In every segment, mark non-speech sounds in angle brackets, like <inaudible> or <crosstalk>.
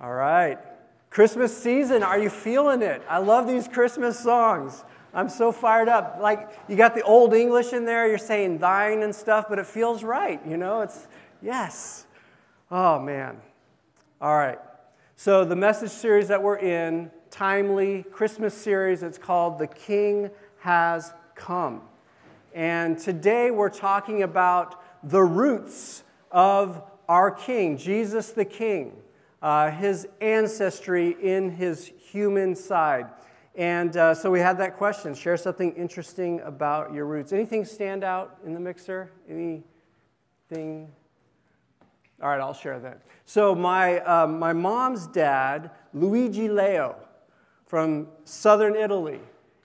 All right. Christmas season, are you feeling it? I love these Christmas songs. I'm so fired up. Like, you got the old English in there, you're saying thine and stuff, but it feels right, you know? It's, yes. Oh, man. All right. So, the message series that we're in, timely Christmas series, it's called The King Has Come. And today we're talking about the roots of our King, Jesus the King uh, his ancestry in his human side. And uh, so we had that question share something interesting about your roots. Anything stand out in the mixer? Anything? All right, I'll share that. So, my, uh, my mom's dad, Luigi Leo, from southern Italy,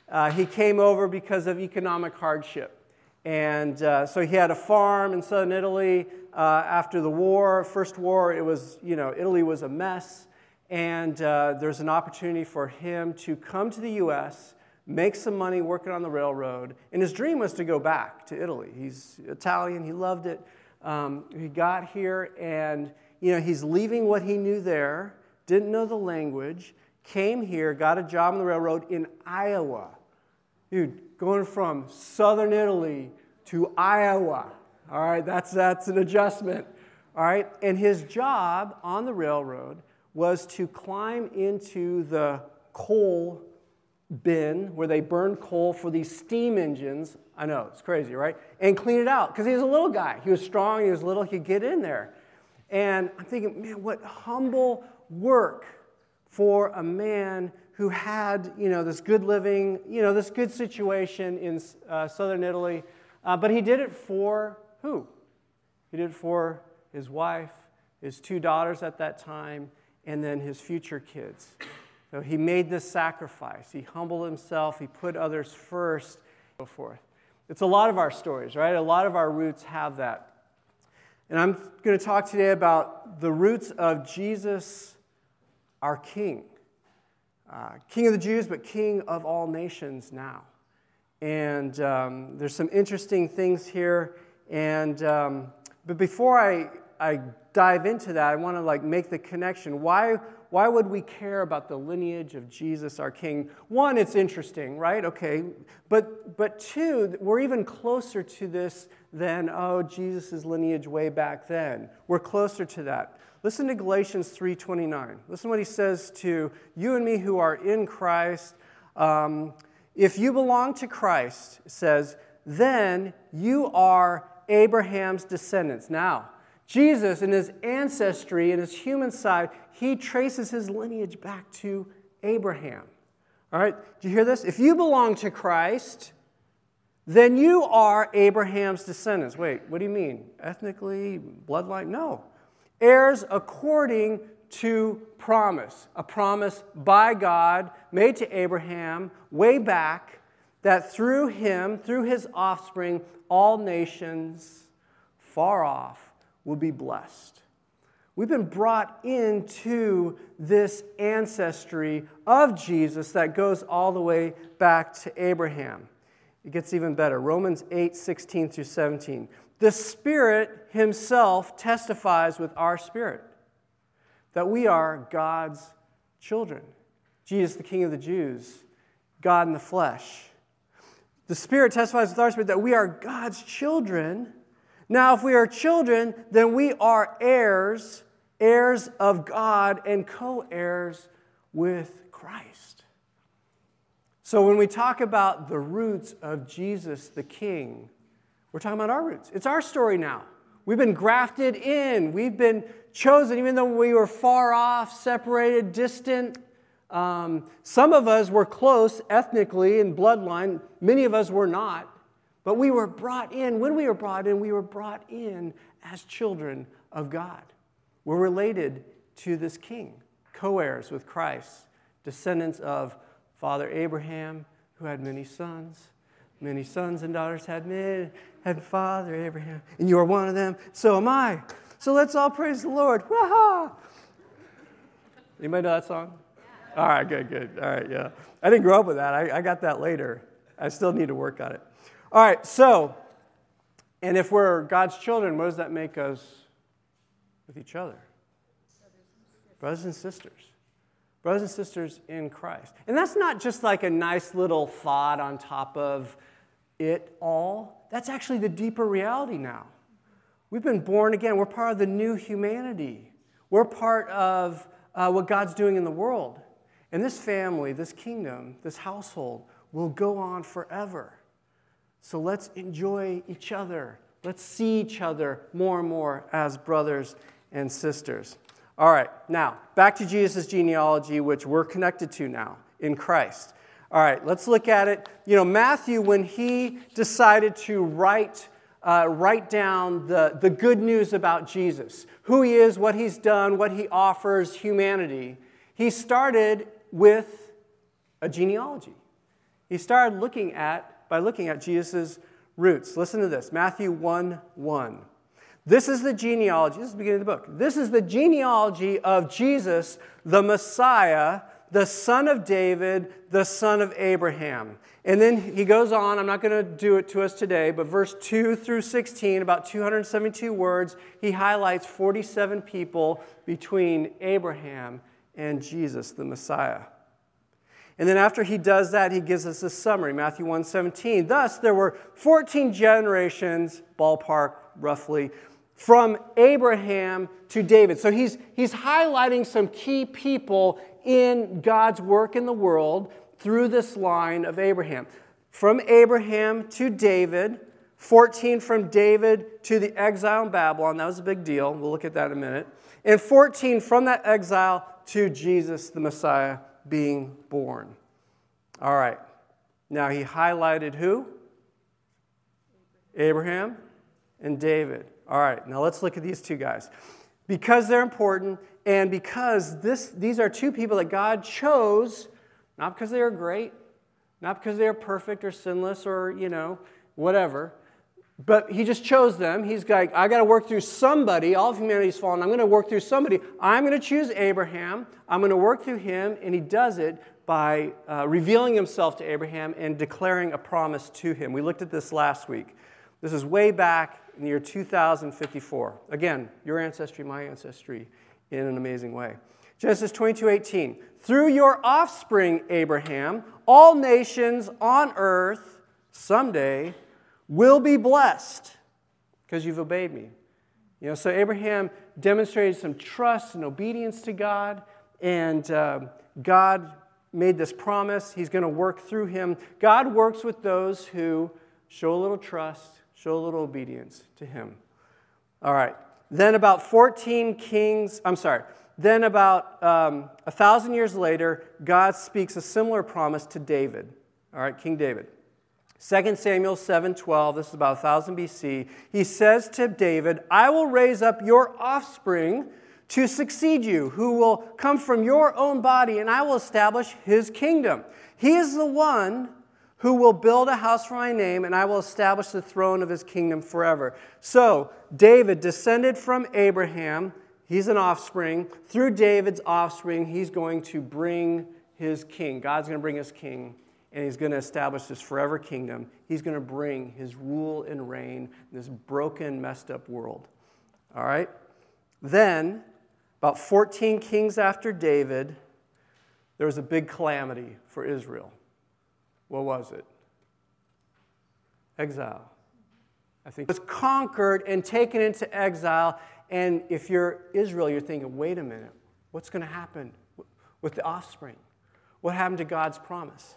uh, he came over because of economic hardship. And uh, so he had a farm in southern Italy. Uh, after the war, first war, it was, you know, Italy was a mess. And uh, there's an opportunity for him to come to the U.S., make some money working on the railroad. And his dream was to go back to Italy. He's Italian, he loved it. Um, he got here, and, you know, he's leaving what he knew there, didn't know the language, came here, got a job on the railroad in Iowa. Dude, going from southern Italy to Iowa. All right, that's, that's an adjustment. All right, and his job on the railroad was to climb into the coal bin where they burn coal for these steam engines. I know, it's crazy, right? And clean it out because he was a little guy. He was strong, he was little, he could get in there. And I'm thinking, man, what humble work for a man who had, you know, this good living, you know, this good situation in uh, southern Italy. Uh, but he did it for who? He did it for his wife, his two daughters at that time, and then his future kids. So he made this sacrifice. He humbled himself, he put others first, so forth. It's a lot of our stories, right? A lot of our roots have that. And I'm going to talk today about the roots of Jesus, our King uh, King of the Jews, but King of all nations now. And um, there's some interesting things here. And um, but before I, I dive into that, I want to like make the connection. Why, why would we care about the lineage of Jesus, our King? One, it's interesting, right? Okay. But, but two, we're even closer to this than, oh, Jesus' lineage way back then. We're closer to that. Listen to Galatians 3.29. Listen what he says to you and me who are in Christ. Um, if you belong to Christ, it says, then you are Abraham's descendants. Now, Jesus, in his ancestry, in his human side, he traces his lineage back to Abraham. All right, do you hear this? If you belong to Christ, then you are Abraham's descendants. Wait, what do you mean? Ethnically, bloodline? No heirs according to promise, a promise by God made to Abraham way back that through him, through his offspring, all nations far off will be blessed. We've been brought into this ancestry of Jesus that goes all the way back to Abraham. It gets even better. Romans 8, 16 through 17. The Spirit Himself testifies with our spirit that we are God's children. Jesus, the King of the Jews, God in the flesh. The Spirit testifies with our spirit that we are God's children. Now, if we are children, then we are heirs, heirs of God, and co heirs with Christ. So, when we talk about the roots of Jesus the King, we're talking about our roots. It's our story now. We've been grafted in. We've been chosen, even though we were far off, separated, distant. Um, some of us were close ethnically and bloodline, many of us were not. But we were brought in. When we were brought in, we were brought in as children of God. We're related to this king, co heirs with Christ, descendants of Father Abraham, who had many sons. Many sons and daughters had men, had Father Abraham, and you are one of them. So am I. So let's all praise the Lord. Waha! Anybody know that song? All right, good, good. All right, yeah. I didn't grow up with that. I, I got that later. I still need to work on it. All right, so, and if we're God's children, what does that make us with each other? Brothers and sisters. Brothers and sisters in Christ. And that's not just like a nice little thought on top of it all. That's actually the deeper reality now. We've been born again. We're part of the new humanity. We're part of uh, what God's doing in the world. And this family, this kingdom, this household will go on forever. So let's enjoy each other. Let's see each other more and more as brothers and sisters. All right, now back to Jesus' genealogy, which we're connected to now in Christ. All right, let's look at it. You know, Matthew, when he decided to write, uh, write down the, the good news about Jesus, who he is, what he's done, what he offers humanity, he started with a genealogy. He started looking at, by looking at Jesus' roots. Listen to this Matthew 1 1. This is the genealogy, this is the beginning of the book. This is the genealogy of Jesus, the Messiah, the son of David, the son of Abraham. And then he goes on, I'm not going to do it to us today, but verse 2 through 16, about 272 words, he highlights 47 people between Abraham and Jesus, the Messiah. And then after he does that, he gives us a summary, Matthew 1:17. Thus there were 14 generations, ballpark roughly, from Abraham to David. So he's, he's highlighting some key people in God's work in the world through this line of Abraham. From Abraham to David, 14 from David to the exile in Babylon. That was a big deal. We'll look at that in a minute. And 14 from that exile to Jesus, the Messiah, being born. All right. Now he highlighted who? Abraham and David. All right, now let's look at these two guys. Because they're important, and because this, these are two people that God chose, not because they are great, not because they are perfect or sinless or, you know, whatever, but He just chose them. He's like, I got to work through somebody. All of humanity's fallen. I'm going to work through somebody. I'm going to choose Abraham. I'm going to work through him, and He does it by uh, revealing Himself to Abraham and declaring a promise to him. We looked at this last week. This is way back in the year 2054. Again, your ancestry, my ancestry, in an amazing way. Genesis 22 18. Through your offspring, Abraham, all nations on earth someday will be blessed because you've obeyed me. You know, so Abraham demonstrated some trust and obedience to God, and uh, God made this promise. He's going to work through him. God works with those who show a little trust Show a little obedience to him. All right. Then, about 14 kings, I'm sorry, then about um, a thousand years later, God speaks a similar promise to David. All right, King David. 2 Samuel 7:12, this is about 1000 BC. He says to David, "I will raise up your offspring to succeed you, who will come from your own body, and I will establish his kingdom. He is the one who will build a house for my name, and I will establish the throne of his kingdom forever. So, David descended from Abraham. He's an offspring. Through David's offspring, he's going to bring his king. God's going to bring his king, and he's going to establish this forever kingdom. He's going to bring his rule and reign in this broken, messed up world. All right? Then, about 14 kings after David, there was a big calamity for Israel. What was it? Exile. I think it was conquered and taken into exile. And if you're Israel, you're thinking, wait a minute, what's going to happen with the offspring? What happened to God's promise?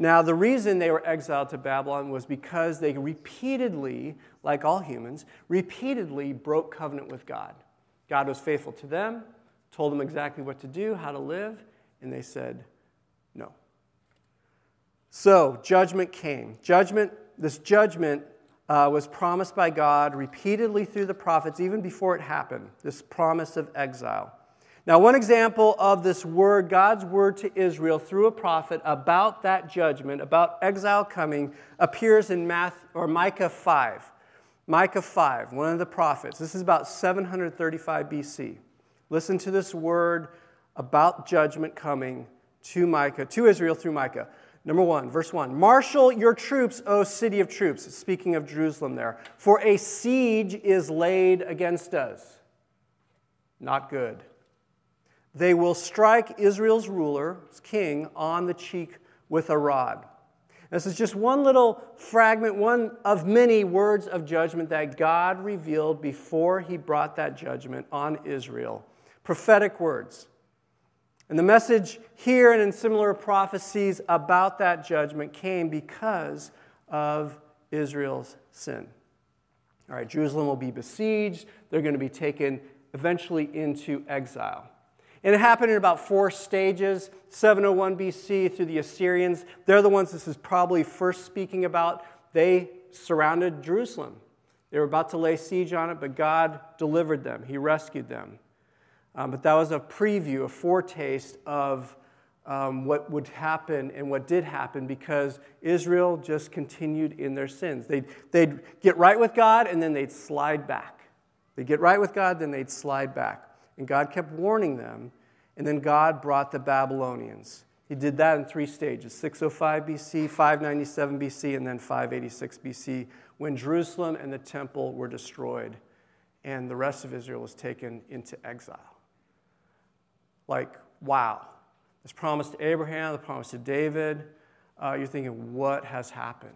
Now, the reason they were exiled to Babylon was because they repeatedly, like all humans, repeatedly broke covenant with God. God was faithful to them, told them exactly what to do, how to live, and they said no. So, judgment came. Judgment, this judgment uh, was promised by God repeatedly through the prophets, even before it happened, this promise of exile. Now, one example of this word, God's word to Israel through a prophet about that judgment, about exile coming, appears in Math, or Micah 5. Micah 5, one of the prophets. This is about 735 BC. Listen to this word about judgment coming to Micah, to Israel through Micah. Number one, verse one Marshal your troops, O city of troops. Speaking of Jerusalem there. For a siege is laid against us. Not good. They will strike Israel's ruler, king, on the cheek with a rod. This is just one little fragment, one of many words of judgment that God revealed before he brought that judgment on Israel. Prophetic words. And the message here and in similar prophecies about that judgment came because of Israel's sin. All right, Jerusalem will be besieged. They're going to be taken eventually into exile. And it happened in about four stages 701 BC through the Assyrians. They're the ones this is probably first speaking about. They surrounded Jerusalem. They were about to lay siege on it, but God delivered them, He rescued them. Um, but that was a preview, a foretaste of um, what would happen and what did happen because Israel just continued in their sins. They'd, they'd get right with God and then they'd slide back. They'd get right with God, then they'd slide back. And God kept warning them. And then God brought the Babylonians. He did that in three stages 605 BC, 597 BC, and then 586 BC, when Jerusalem and the temple were destroyed and the rest of Israel was taken into exile. Like, wow. This promise to Abraham, the promise to David, uh, you're thinking, what has happened?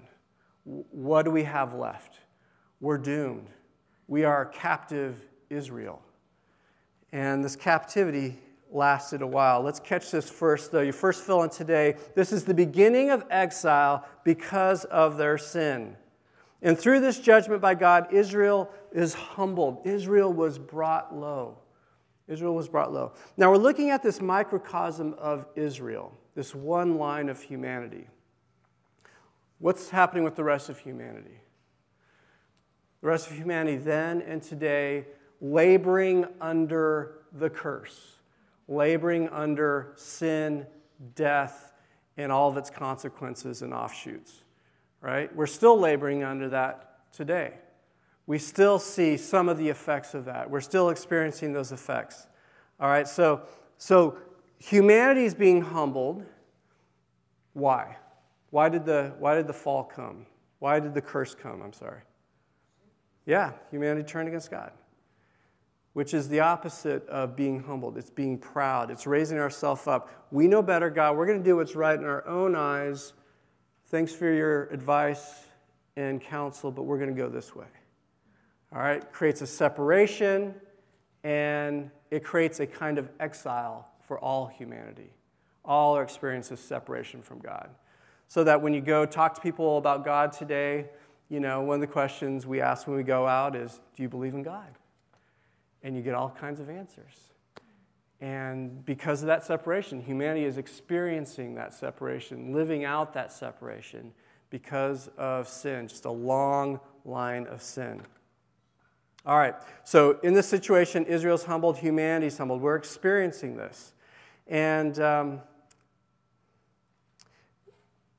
What do we have left? We're doomed. We are captive Israel. And this captivity lasted a while. Let's catch this first, though. Your first fill in today. This is the beginning of exile because of their sin. And through this judgment by God, Israel is humbled. Israel was brought low. Israel was brought low. Now we're looking at this microcosm of Israel, this one line of humanity. What's happening with the rest of humanity? The rest of humanity then and today laboring under the curse, laboring under sin, death, and all of its consequences and offshoots, right? We're still laboring under that today. We still see some of the effects of that. We're still experiencing those effects. All right, so, so humanity is being humbled. Why? Why did, the, why did the fall come? Why did the curse come? I'm sorry. Yeah, humanity turned against God which is the opposite of being humbled. It's being proud, it's raising ourselves up. We know better, God. We're going to do what's right in our own eyes. Thanks for your advice and counsel, but we're going to go this way. All right? creates a separation and it creates a kind of exile for all humanity. All our experiences separation from God. So that when you go talk to people about God today, you know, one of the questions we ask when we go out is, Do you believe in God? And you get all kinds of answers. And because of that separation, humanity is experiencing that separation, living out that separation because of sin, just a long line of sin. All right, so in this situation, Israel's humbled, humanity's humbled. We're experiencing this. And, um,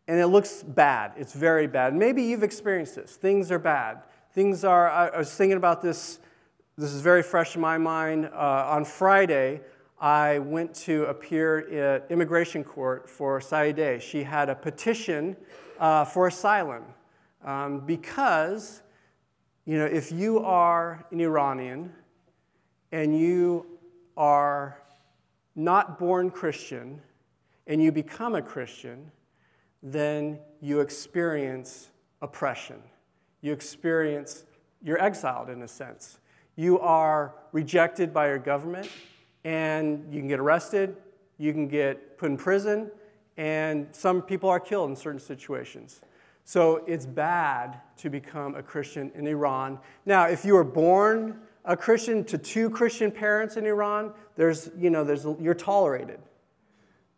and it looks bad. It's very bad. Maybe you've experienced this. Things are bad. Things are, I was thinking about this this is very fresh in my mind. Uh, on Friday, I went to appear at immigration court for Saideh. She had a petition uh, for asylum um, because, you know, if you are an Iranian and you are not born Christian and you become a Christian, then you experience oppression. You experience, you're exiled in a sense you are rejected by your government and you can get arrested, you can get put in prison, and some people are killed in certain situations. So it's bad to become a Christian in Iran. Now, if you were born a Christian to two Christian parents in Iran, there's, you know, there's, you're tolerated.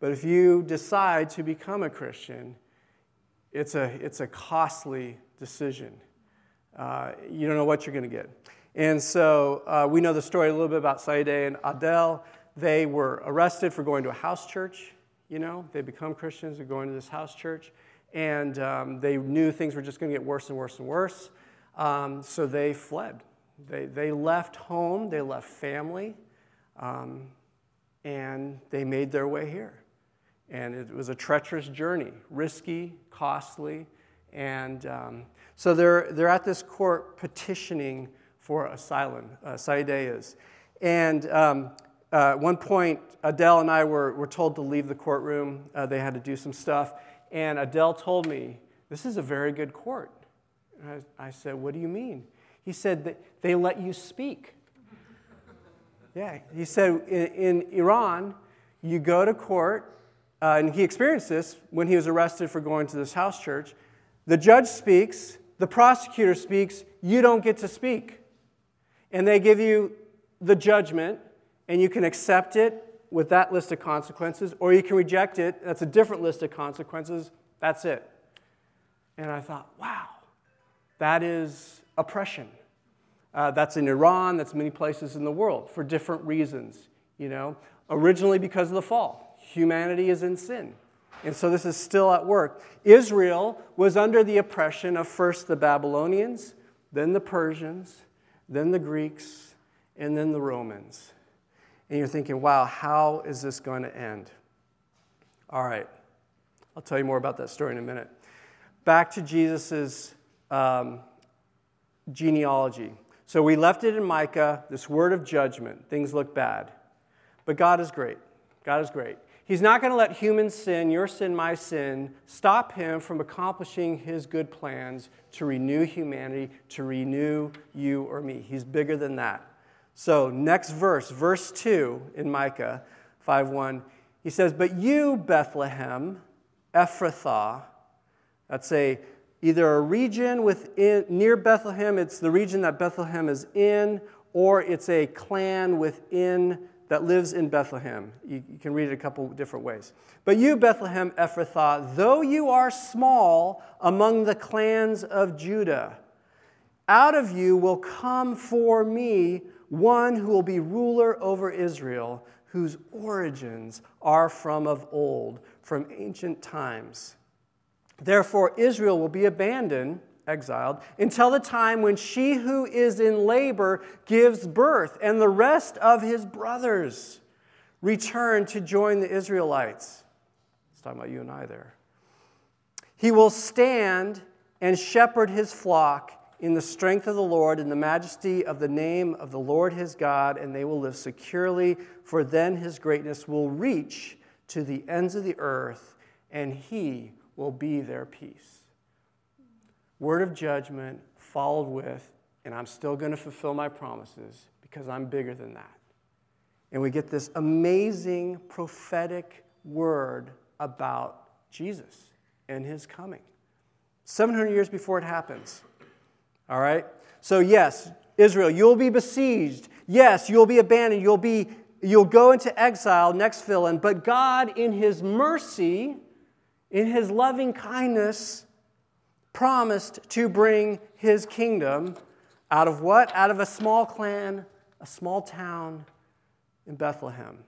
But if you decide to become a Christian, it's a, it's a costly decision. Uh, you don't know what you're going to get. And so uh, we know the story a little bit about Saideh and Adel. They were arrested for going to a house church. You know, they become Christians, they're going to this house church. And um, they knew things were just going to get worse and worse and worse. Um, so they fled. They, they left home, they left family, um, and they made their way here. And it was a treacherous journey, risky, costly. And um, so they're, they're at this court petitioning for asylum, uh, is. And um, uh, at one point, Adel and I were, were told to leave the courtroom. Uh, they had to do some stuff. And Adel told me, This is a very good court. I, I, said, What do you mean? He said that they let you speak. yeah, he said in, in Iran, you go to court, uh, and he experienced this when he was arrested for going to this house church. The judge speaks, the prosecutor speaks, you don't get to speak. And they give you the judgment, and you can accept it with that list of consequences, or you can reject it. That's a different list of consequences. That's it. And I thought, wow, that is oppression. Uh, that's in Iran, that's many places in the world for different reasons, you know. Originally because of the fall. Humanity is in sin. And so this is still at work. Israel was under the oppression of first the Babylonians, then the Persians, then the Greeks, and then the Romans. And you're thinking, wow, how is this going to end? All right, I'll tell you more about that story in a minute. Back to Jesus' um, genealogy. So we left it in Micah, this word of judgment. Things look bad. But God is great. God is great. He's not going to let human sin, your sin, my sin, stop him from accomplishing his good plans to renew humanity, to renew you or me. He's bigger than that. So, next verse, verse 2 in Micah 5:1, he says, "But you, Bethlehem, Ephrathah, that's a either a region within near Bethlehem, it's the region that Bethlehem is in, or it's a clan within that lives in Bethlehem. You, you, can read it a couple different ways. But you, Bethlehem Ephrathah, though you are small among the clans of Judah, out of you will come for me one who will be ruler over Israel, whose origins are from of old, from ancient times. Therefore, Israel will be abandoned, exiled, until the time when she who is in labor gives birth, and the rest of his brothers return to join the Israelites. It's talking about you and I there. He will stand and shepherd his flock in the strength of the Lord, in the majesty of the name of the Lord his God, and they will live securely, for then his greatness will reach to the ends of the earth, and he will be their peace. Word of judgment followed with, and I'm still going to fulfill my promises because I'm bigger than that. And we get this amazing prophetic word about Jesus and his coming. 700 years before it happens. All right? So, yes, Israel, you'll be besieged. Yes, you'll be abandoned. You'll, be, you'll go into exile, next fill in. But God, in His mercy, in His loving kindness, promised to bring His kingdom out of what? Out of a small clan, a small town in Bethlehem.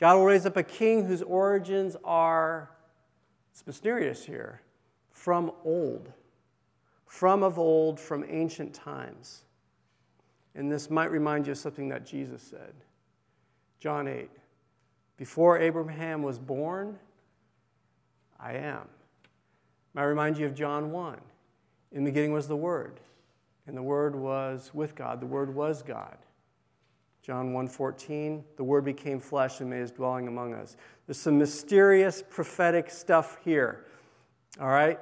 God will raise up a king whose origins are, it's mysterious here, from old from of old, from ancient times. And this might remind you of something that Jesus said. John 8 Before Abraham was born, I am. Might remind you of John 1. In the beginning was the Word, and the Word was with God. The Word was God. John 1:14, the word became flesh and made his dwelling among us. There's some mysterious prophetic stuff here. All right?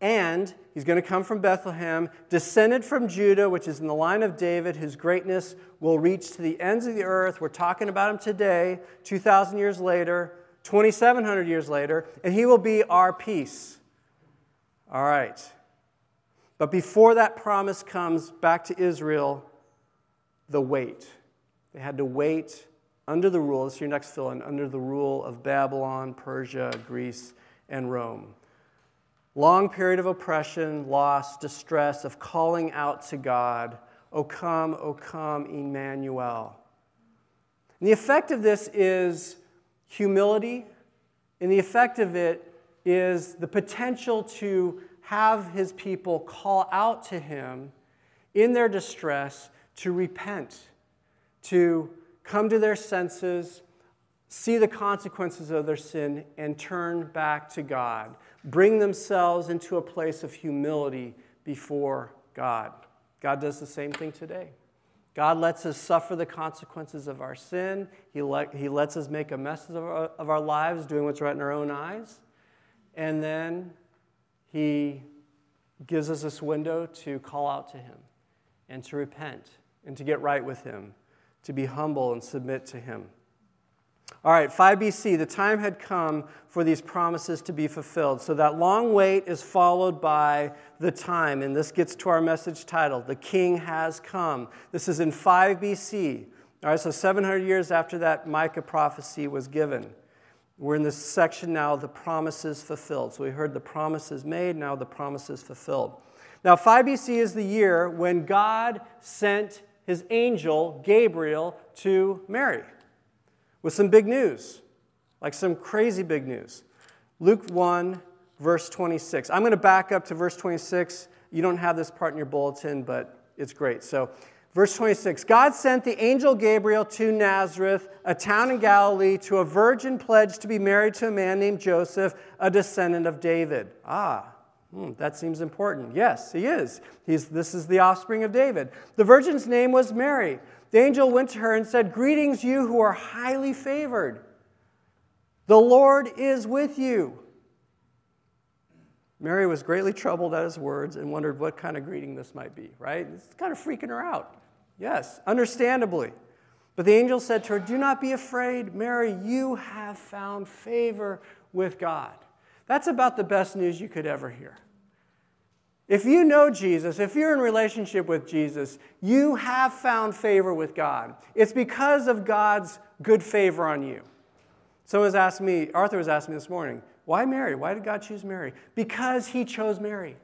And he's going to come from Bethlehem, descended from Judah, which is in the line of David, whose greatness will reach to the ends of the earth. We're talking about him today, 2,000 years later, 2,700 years later, and he will be our peace. All right. But before that promise comes back to Israel, the wait. They had to wait under the rule, this is your next fill in, under the rule of Babylon, Persia, Greece, and Rome long period of oppression, loss, distress, of calling out to God, O come, O come, Emmanuel. And the effect of this is humility, and the effect of it is the potential to have his people call out to him in their distress to repent, to come to their senses, see the consequences of their sin, and turn back to God bring themselves into a place of humility before God. God does the same thing today. God lets us suffer the consequences of our sin. He, let, he lets us make a mess of our, of our lives, doing what's right in our own eyes. And then He gives us this window to call out to Him and to repent and to get right with Him, to be humble and submit to Him. All right, 5 BC, the time had come for these promises to be fulfilled. So that long wait is followed by the time. And this gets to our message title The King Has Come. This is in 5 BC. All right, so 700 years after that Micah prophecy was given. We're in this section now, the promises fulfilled. So we heard the promises made, now the promises fulfilled. Now, 5 BC is the year when God sent his angel, Gabriel, to Mary with some big news, like some crazy big news. Luke 1, verse 26. I'm going to back up to verse 26. You don't have this part in your bulletin, but it's great. So, verse 26 God sent the angel Gabriel to Nazareth, a town in Galilee, to a virgin pledged to be married to a man named Joseph, a descendant of David. Ah, Hmm, that seems important. Yes, he is. He's, this is the offspring of David. The virgin's name was Mary. The angel went to her and said, Greetings, you who are highly favored. The Lord is with you. Mary was greatly troubled at his words and wondered what kind of greeting this might be, right? It's kind of freaking her out. Yes, understandably. But the angel said to her, Do not be afraid, Mary, you have found favor with God. That's about the best news you could ever hear. If you know Jesus, if you're in relationship with Jesus, you have found favor with God. It's because of God's good favor on you. Someone was asking me, Arthur was asking me this morning, why Mary? Why did God choose Mary? Because he chose Mary.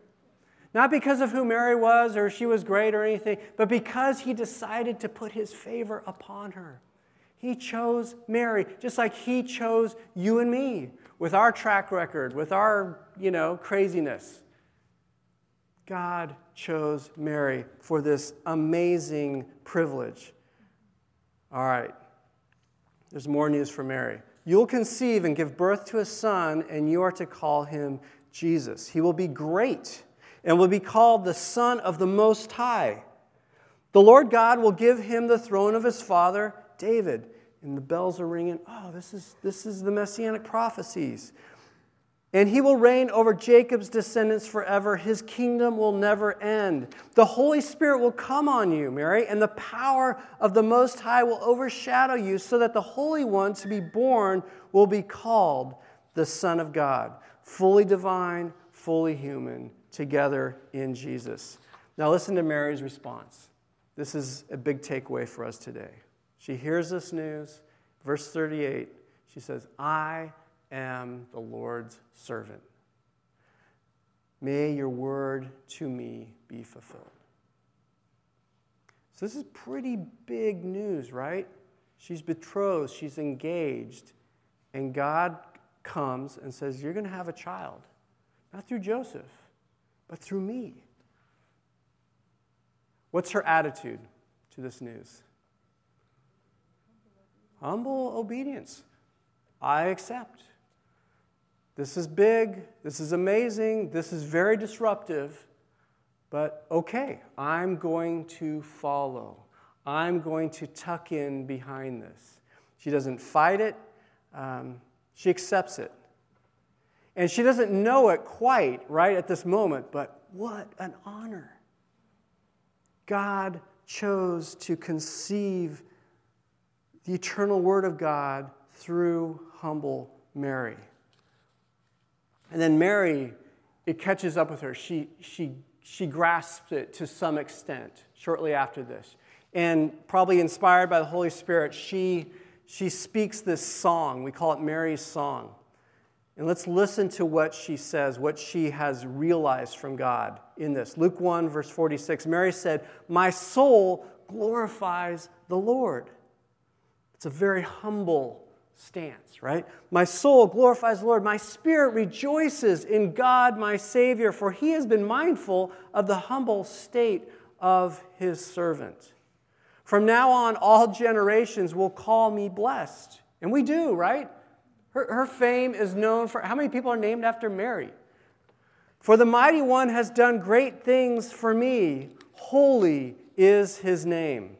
Not because of who Mary was or she was great or anything, but because he decided to put his favor upon her. He chose Mary, just like he chose you and me with our track record, with our, you know, craziness. God chose Mary for this amazing privilege. All right, there's more news for Mary. You'll conceive and give birth to a son, and you are to call him Jesus. He will be great and will be called the Son of the Most High. The Lord God will give him the throne of his father, David. And the bells are ringing. Oh, this is, this is the messianic prophecies. And he will reign over Jacob's descendants forever. His kingdom will never end. The Holy Spirit will come on you, Mary, and the power of the Most High will overshadow you, so that the Holy One to be born will be called the Son of God, fully divine, fully human, together in Jesus. Now, listen to Mary's response. This is a big takeaway for us today. She hears this news. Verse 38, she says, I am the Lord's servant. May your word to me be fulfilled. So, this is pretty big news, right? She's betrothed, she's engaged, and God comes and says, You're going to have a child. Not through Joseph, but through me. What's her attitude to this news? Humble obedience. I accept. This is big, this is amazing, this is very disruptive, but okay, I'm going to follow. I'm going to tuck in behind this. She doesn't fight it, um, she accepts it. And she doesn't know it quite right at this moment, but what an honor. God chose to conceive the eternal Word of God through humble Mary. And then Mary, it catches up with her. She, she, she grasps it to some extent shortly after this. And probably inspired by the Holy Spirit, she, she speaks this song. We call it Mary's Song. And let's listen to what she says, what she has realized from God in this. Luke 1, verse 46 Mary said, My soul glorifies the Lord. It's a very humble stance, right? My soul glorifies the Lord. My spirit rejoices in God, my Savior, for he has been mindful of the humble state of his servant. From now on, all generations will call me blessed. And we do, right? Her, her fame is known for how many people are named after Mary? For the mighty one has done great things for me. Holy is his name.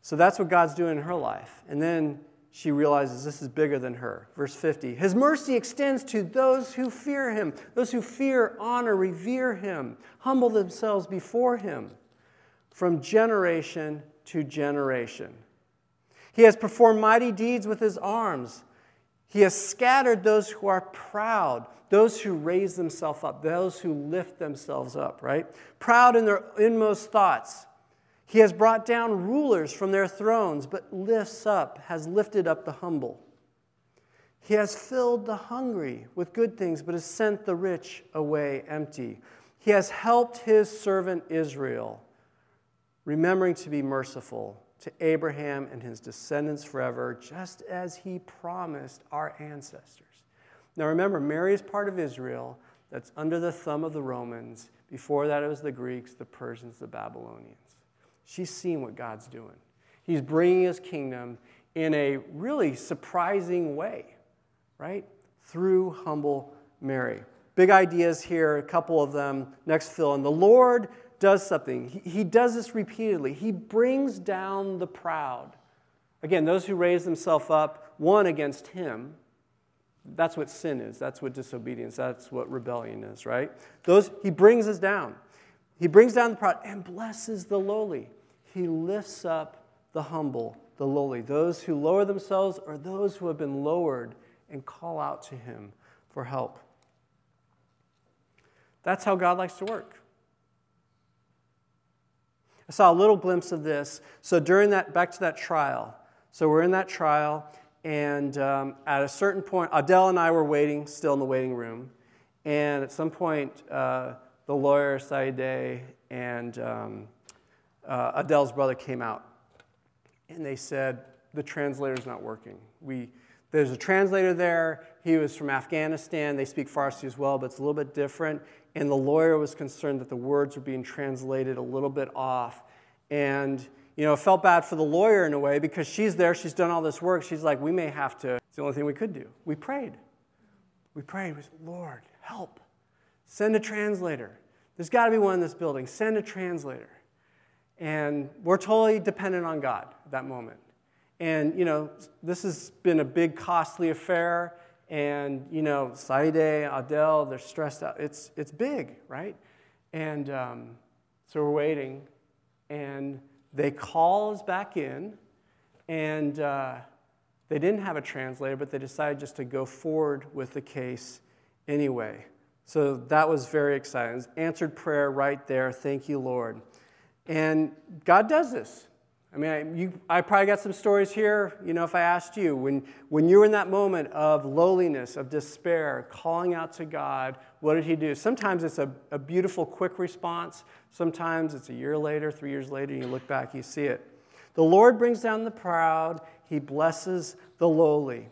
So that's what God's doing in her life. And then she realizes this is bigger than her. Verse 50 His mercy extends to those who fear him, those who fear, honor, revere him, humble themselves before him from generation to generation. He has performed mighty deeds with his arms. He has scattered those who are proud, those who raise themselves up, those who lift themselves up, right? Proud in their inmost thoughts. He has brought down rulers from their thrones, but lifts up, has lifted up the humble. He has filled the hungry with good things, but has sent the rich away empty. He has helped his servant Israel, remembering to be merciful to Abraham and his descendants forever, just as he promised our ancestors. Now remember, Mary is part of Israel that's under the thumb of the Romans. Before that, it was the Greeks, the Persians, the Babylonians. She's seen what God's doing. He's bringing his kingdom in a really surprising way, right? Through humble Mary. Big ideas here, a couple of them. Next fill in. The Lord does something. He, he does this repeatedly. He brings down the proud. Again, those who raise themselves up, one against him. That's what sin is. That's what disobedience. That's what rebellion is, right? Those he brings us down. He brings down the proud and blesses the lowly. He lifts up the humble, the lowly, those who lower themselves or those who have been lowered and call out to him for help. That's how God likes to work. I saw a little glimpse of this. So during that, back to that trial. So we're in that trial, and um, at a certain point, Adel and I were waiting, still in the waiting room. And at some point, uh, the lawyer, Saide, and um, uh, Adel's brother came out. And they said, the translator's not working. We, there's a translator there. He was from Afghanistan. They speak Farsi as well, but it's a little bit different. And the lawyer was concerned that the words were being translated a little bit off. And, you know, felt bad for the lawyer in a way because she's there, she's done all this work. She's like, we may have to. It's the only thing we could do. We prayed. We prayed. We said, Lord, help. Send a translator. There's got to be one in this building. Send a translator. And we're totally dependent on God at that moment. And, you know, this has been a big, costly affair. And, you know, Saide, Adel, they're stressed out. It's, it's big, right? And um, so we're waiting. And they call us back in. And uh, they didn't have a translator, but they decided just to go forward with the case anyway. So that was very exciting. It was answered prayer right there. Thank you, Lord. And God does this. I mean, I, you, I probably got some stories here, you know, if I asked you, when, when you're in that moment of lowliness, of despair, calling out to God, what did He do? Sometimes it's a, a beautiful, quick response. Sometimes it's a year later, three years later, and you look back, you see it. The Lord brings down the proud, He blesses the lowly.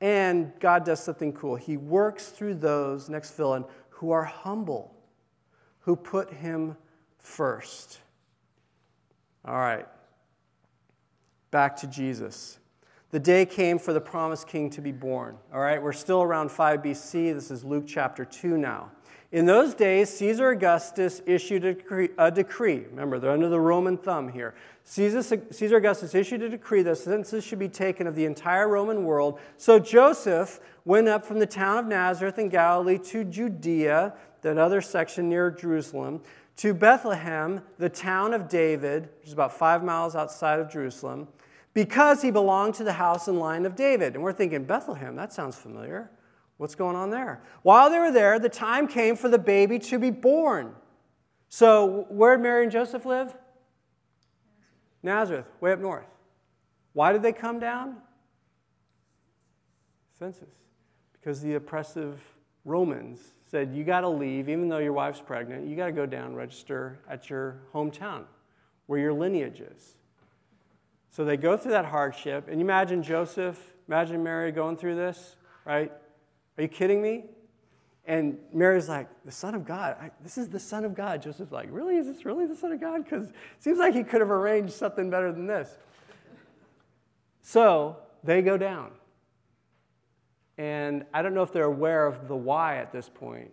And God does something cool. He works through those, next fill in, who are humble, who put Him first. All right. Back to Jesus. The day came for the promised king to be born. All right, we're still around 5 BC. This is Luke chapter 2 now. In those days, Caesar Augustus issued a decree, a decree. Remember, they're under the Roman thumb here. Caesar, Caesar Augustus issued a decree that census should be taken of the entire Roman world. So Joseph went up from the town of Nazareth in Galilee to Judea, that other section near Jerusalem, to Bethlehem, the town of David, which is about five miles outside of Jerusalem, because he belonged to the house and line of David. And we're thinking, Bethlehem, that sounds familiar. What's going on there? While they were there, the time came for the baby to be born. So, where did Mary and Joseph live? Nazareth, way up north. Why did they come down? Census. Because the oppressive Romans said, You got to leave, even though your wife's pregnant, you got to go down, register at your hometown where your lineage is. So they go through that hardship. And you imagine Joseph, imagine Mary going through this, right? Are you kidding me? And Mary's like, the Son of God. I, this is the Son of God. Joseph's like, really? Is this really the Son of God? Because it seems like he could have arranged something better than this. So they go down. And I don't know if they're aware of the why at this point,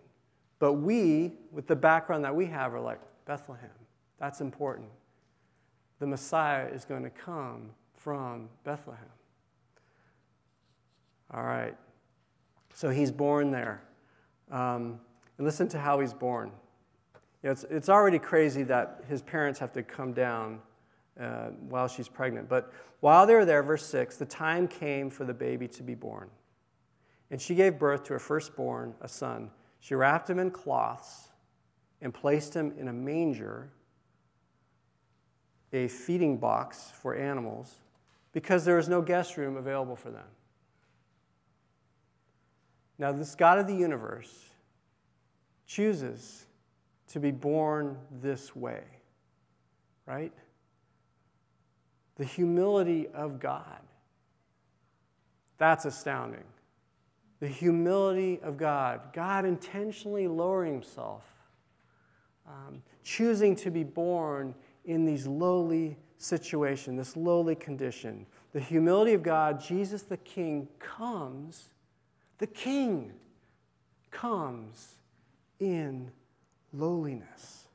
but we, with the background that we have, are like, Bethlehem, that's important. the Messiah is going to come from Bethlehem. All right. So he's born there. Um, and listen to how he's born. You know, it's, it's already crazy that his parents have to come down uh, while she's pregnant. But while they were there, verse 6, the time came for the baby to be born. And she gave birth to her firstborn, a son. She wrapped him in cloths and placed him in a manger, a feeding box for animals, because there was no guest room available for them. Now, this God of the universe chooses to be born this way, right? The humility of God. That's astounding. The humility of God. God intentionally lowering himself, um, choosing to be born in these lowly situation, this lowly condition. The humility of God, Jesus the King, comes, the King comes in lowliness.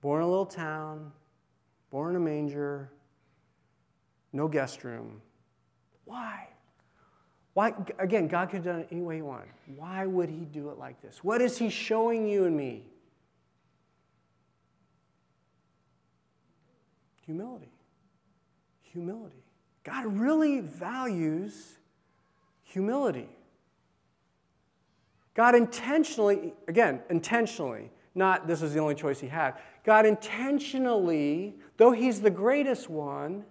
Born in a little town, born in a manger, no guest room. Why? Why? Again, God could have done it any way He wanted. Why would He do it like this? What is He showing you and me? Humility. Humility. God really values humility. God intentionally, again, intentionally, not this was the only choice he had, God intentionally, though he's the greatest one,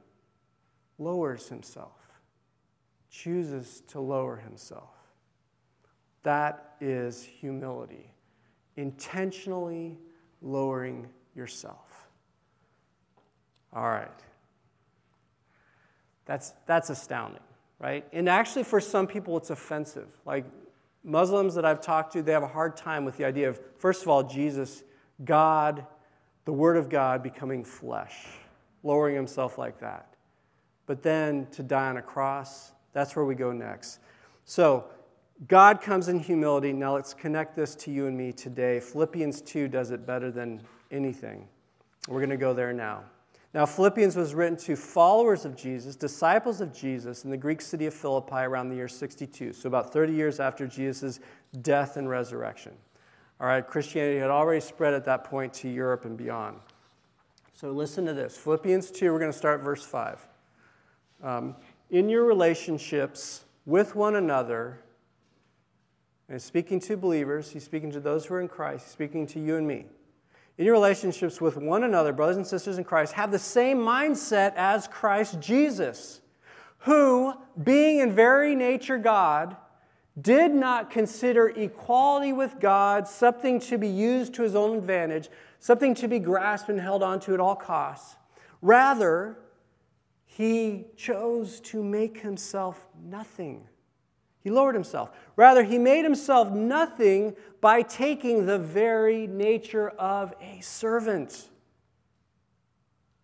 lowers himself, chooses to lower himself. That is humility, intentionally lowering yourself. All right. That's, that's astounding, right? And actually, for some people, it's offensive. Like, Muslims that I've talked to, they have a hard time with the idea of, first of all, Jesus, God, the Word of God becoming flesh, lowering himself like that. But then to die on a cross, that's where we go next. So, God comes in humility. Now let's connect this to you and me today. Philippians 2 does it better than anything. We're going to go there now. Now, Philippians was written to followers of Jesus, disciples of Jesus, in the Greek city of Philippi around the year 62, so about 30 years after Jesus' death and resurrection. All right, Christianity had already spread at that point to Europe and beyond. So listen to this Philippians 2, we're going to start verse 5. Um, in your relationships with one another, and speaking to believers, he's speaking to those who are in Christ, he's speaking to you and me in your relationships with one another, brothers and sisters in Christ, have the same mindset as Christ Jesus, who, being in very nature God, did not consider equality with God something to be used to his own advantage, something to be grasped and held onto at all costs. Rather, he chose to make himself nothing he lowered himself. Rather, he made himself nothing by taking the very nature of a servant,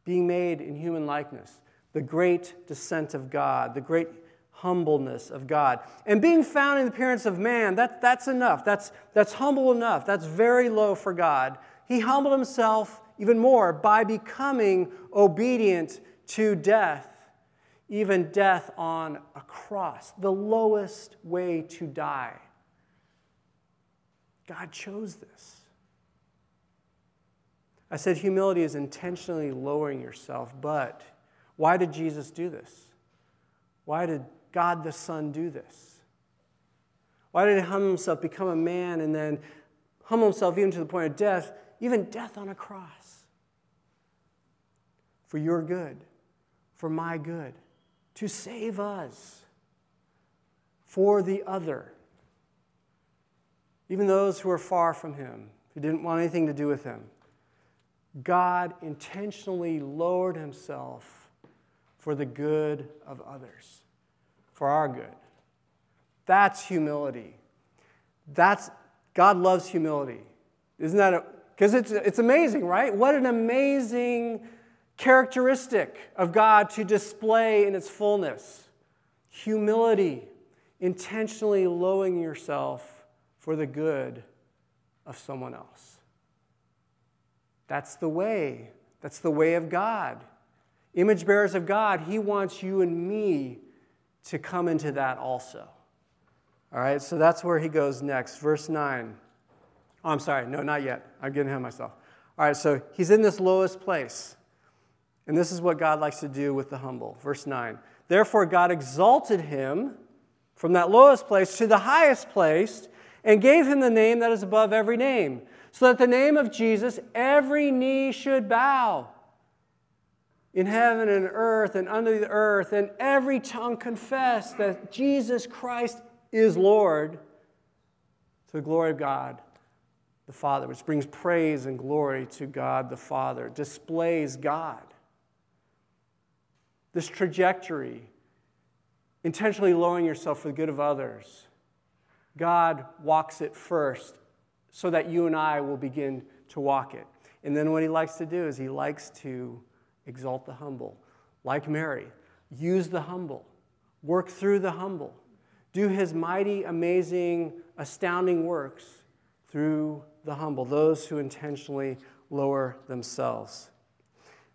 being made in human likeness, the great descent of God, the great humbleness of God. And being found in the appearance of man, that, that's enough. That's, that's humble enough. That's very low for God. He humbled himself even more by becoming obedient to death even death on a cross, the lowest way to die. God chose this. I said humility is intentionally lowering yourself, but why did Jesus do this? Why did God the Son do this? Why did he humble himself, become a man, and then humble himself even to the point of death, even death on a cross? For your good, for my good to save us for the other. Even those who are far from him, who didn't want anything to do with him. God intentionally lowered himself for the good of others, for our good. That's humility. That's God loves humility. Isn't that because it's it's amazing, right? What an amazing characteristic of God to display in its fullness humility, intentionally lowering yourself for the good of someone else. That's the way That's the way of God. Image bearers of God, He wants you and me to come into that also. All right, so that's where he goes next. Verse 9. Oh, I'm sorry. No, not yet. I'm getting ahead of myself. All right, so he's in this lowest place. And this is what God likes to do with the humble. Verse 9. Therefore, God exalted him from that lowest place to the highest place and gave him the name that is above every name, so that the name of Jesus every knee should bow in heaven and earth and under the earth, and every tongue confess that Jesus Christ is Lord to the glory of God the Father, which brings praise and glory to God the Father, displays God. This trajectory, intentionally lowering yourself for the good of others, God walks it first so that you and I will begin to walk it. And then what he likes to do is he likes to exalt the humble, like Mary. Use the humble, work through the humble do his mighty, amazing, astounding works through the humble, those who intentionally lower themselves.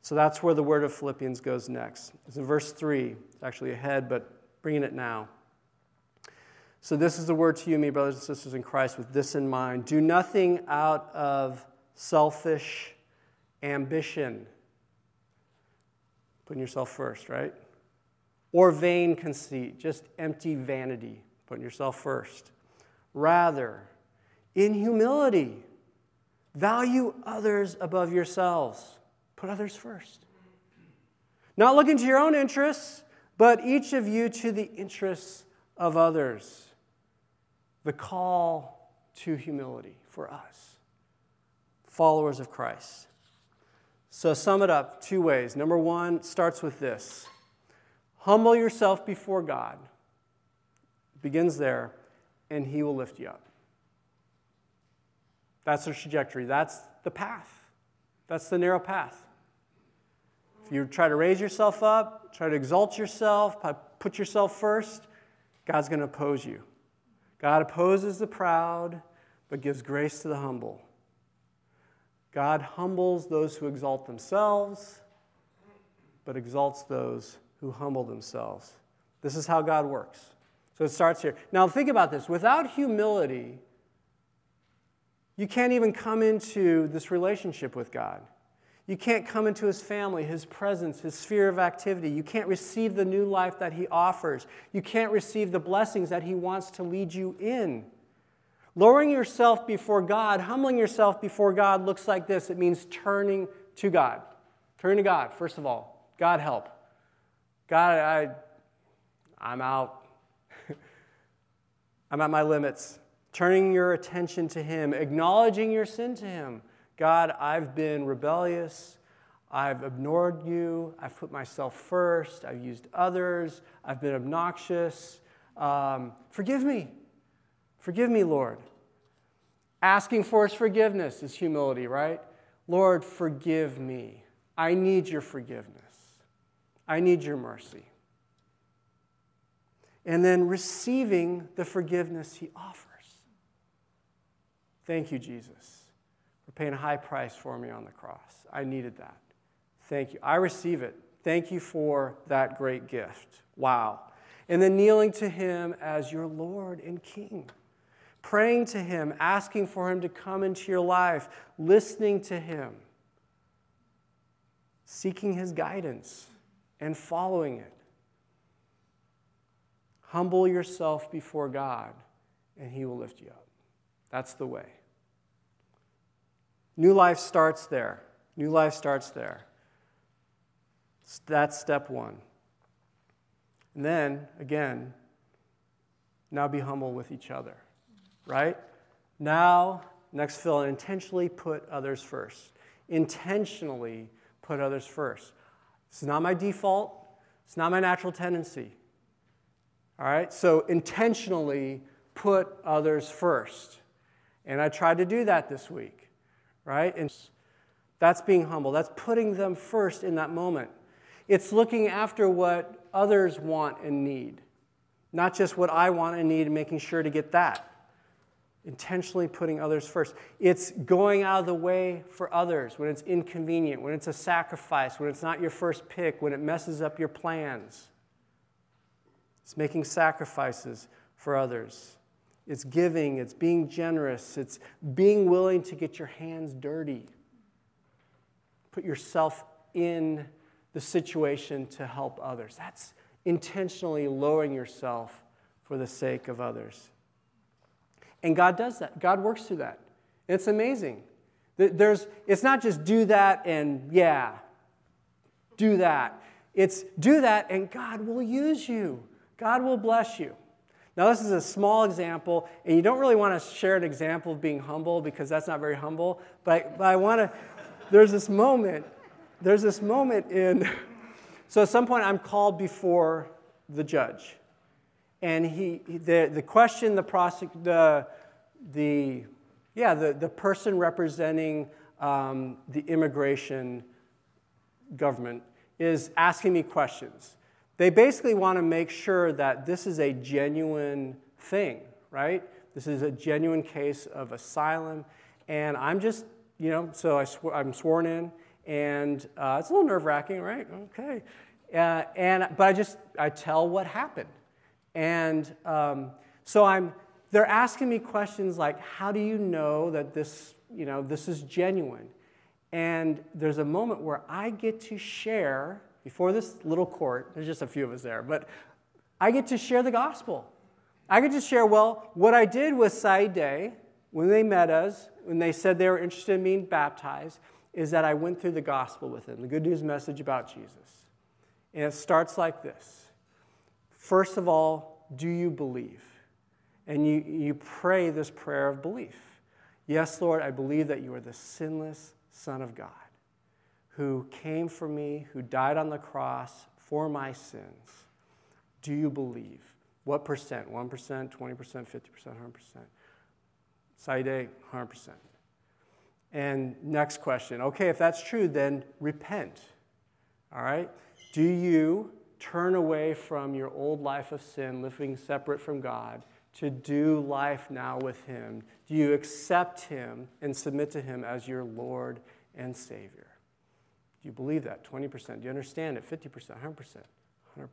So that's where the word of Philippians goes next. It's in verse 3. It's actually ahead, but bringing it now. So, this is the word to you, me, brothers and sisters in Christ, with this in mind. Do nothing out of selfish ambition. Putting yourself first, right? or vain conceit, just empty vanity, putting yourself first. Rather, in humility, value others above yourselves. Put others first. Not looking to your own interests, but each of you to the interests of others. The call to humility for us, followers of Christ. So, sum it up two ways. Number one starts with this Humble yourself before God. begins there, and He will lift you up. That's the trajectory. That's the path. That's the narrow path. If you try to raise yourself up, try to exalt yourself, put yourself first, God's going to oppose you. God opposes the proud, but gives grace to the humble. God humbles those who exalt themselves, but exalts those who humble themselves. This is how God works. So it starts here. Now, think about this without humility, you can't even come into this relationship with God. You can't come into his family, his presence, his sphere of activity. You can't receive the new life that he offers. You can't receive the blessings that he wants to lead you in. Lowering yourself before God, humbling yourself before God looks like this it means turning to God. Turning to God, first of all. God help. God, I, I'm out. <laughs> I'm at my limits. Turning your attention to Him, acknowledging your sin to Him. God, I've been rebellious. I've ignored you. I've put myself first. I've used others. I've been obnoxious. Um, forgive me. Forgive me, Lord. Asking for His forgiveness is humility, right? Lord, forgive me. I need your forgiveness. I need your mercy. And then receiving the forgiveness he offers. Thank you, Jesus, for paying a high price for me on the cross. I needed that. Thank you. I receive it. Thank you for that great gift. Wow. And then kneeling to him as your Lord and King. Praying to him, asking for him to come into your life, listening to him, seeking his guidance and following it. Humble yourself before God, and He will lift you up. That's the way. New life starts there. New life starts there. That's step one. And then, again, now be humble with each other, right? Now, next fill, intentionally put others first. Intentionally put others first. It's not my default, it's not my natural tendency. All right? So intentionally put others first. And I tried to do that this week, right? And that's being humble. That's putting them first in that moment. It's looking after what others want and need, not just what I want and need and making sure to get that. intentionally putting others first. It's going out of the way for others when it's inconvenient, when it's a sacrifice, when it's not your first pick, when it messes up your plans. It's making sacrifices for others. It's giving, it's being generous, it's being willing to get your hands dirty. Put yourself in the situation to help others. That's intentionally lowering yourself for the sake of others. And God does that. God works through that. It's amazing. There's, it's not just do that and yeah, do that. It's do that and God will use you. God will bless you. Now, this is a small example, and you don't really want to share an example of being humble because that's not very humble. But, but I want to, there's this moment, there's this moment in, so at some point I'm called before the judge and he, the, the question the prosec- the, the, yeah, the, the person representing um, the immigration government is asking me questions. They basically want to make sure that this is a genuine thing, right? This is a genuine case of asylum. And I'm just, you know, so I sw- I'm sworn in, and uh, it's a little nerve wracking, right? Okay. Uh, and, but I just, I tell what happened. And um, so I'm, they're asking me questions like, how do you know that this, you know, this is genuine? And there's a moment where I get to share, before this little court, there's just a few of us there, but I get to share the gospel. I get to share, well, what I did with Saide when they met us, when they said they were interested in being baptized, is that I went through the gospel with them, the good news message about Jesus. And it starts like this First of all, do you believe? And you, you pray this prayer of belief. Yes, Lord, I believe that you are the sinless Son of God who came for me, who died on the cross for my sins. Do you believe? What percent? 1%, 20%, 50%, 100%? Saide, 100%. And next question. Okay, if that's true, then repent. All right? Do you turn away from your old life of sin, living separate from God, to do life now with Him? Do you accept Him and submit to Him as your Lord and Savior? Do you believe that? 20%. Do you understand it? 50%, 100%, 100%.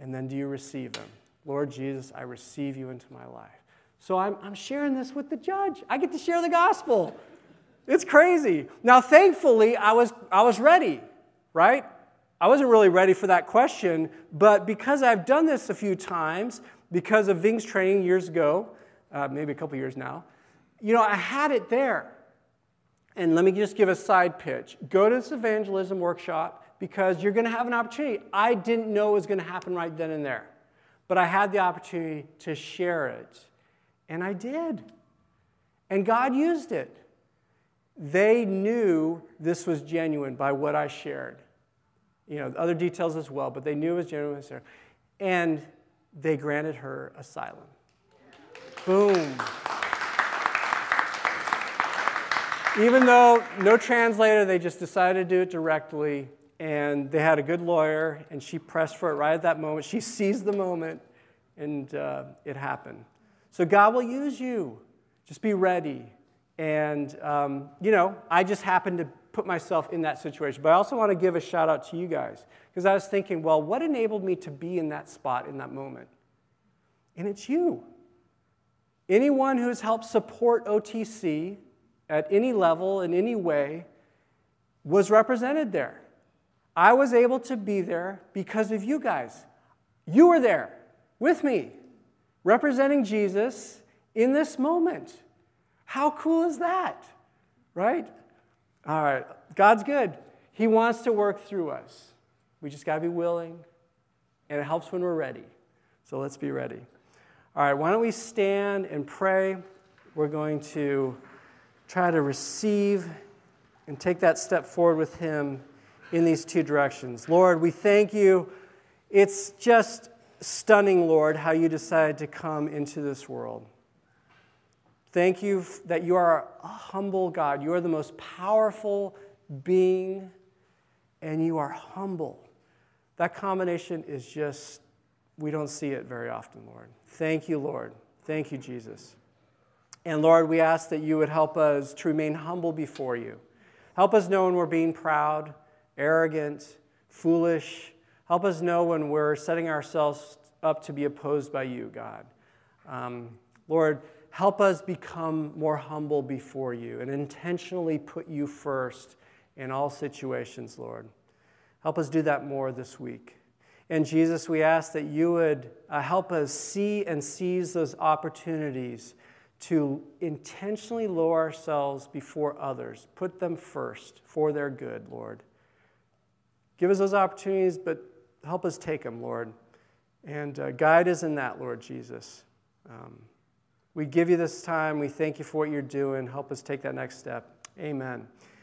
And then do you receive Him? Lord Jesus, I receive you into my life. So I'm, I'm sharing this with the judge. I get to share the gospel. It's crazy. Now, thankfully, I was, I was ready, right? I wasn't really ready for that question, but because I've done this a few times, because of Ving's training years ago, uh, maybe a couple years now, you know, I had it there. And let me just give a side pitch. Go to this evangelism workshop because you're going to have an opportunity. I didn't know it was going to happen right then and there, but I had the opportunity to share it. And I did. And God used it. They knew this was genuine by what I shared you know, other details as well, but they knew it was genuine. And they granted her asylum. Boom. Even though no translator, they just decided to do it directly. And they had a good lawyer, and she pressed for it right at that moment. She seized the moment, and uh, it happened. So God will use you. Just be ready. And, um, you know, I just happened to put myself in that situation. But I also want to give a shout out to you guys because I was thinking, well, what enabled me to be in that spot in that moment? And it's you. Anyone who has helped support OTC at any level, in any way, was represented there. I was able to be there because of you guys. You were there with me, representing Jesus in this moment. How cool is that? Right? All right, God's good. He wants to work through us. We just got to be willing, and it helps when we're ready. So let's be ready. All right, why don't we stand and pray? We're going to try to receive and take that step forward with Him in these two directions. Lord, we thank you. It's just stunning, Lord, how you decided to come into this world. Thank you that you are a humble God. You are the most powerful being, and you are humble. That combination is just, we don't see it very often, Lord. Thank you, Lord. Thank you, Jesus. And Lord, we ask that you would help us to remain humble before you. Help us know when we're being proud, arrogant, foolish. Help us know when we're setting ourselves up to be opposed by you, God. Um, Lord, help us become more humble before you and intentionally put you first in all situations, Lord. Help us do that more this week. And Jesus, we ask that you would uh, help us see and seize those opportunities to intentionally lower ourselves before others, put them first for their good, Lord. Give us those opportunities, but help us take them, Lord. And uh, guide us in that, Lord Jesus. Um, we give you this time. We thank you for what you're doing. Help us take that next step. Amen.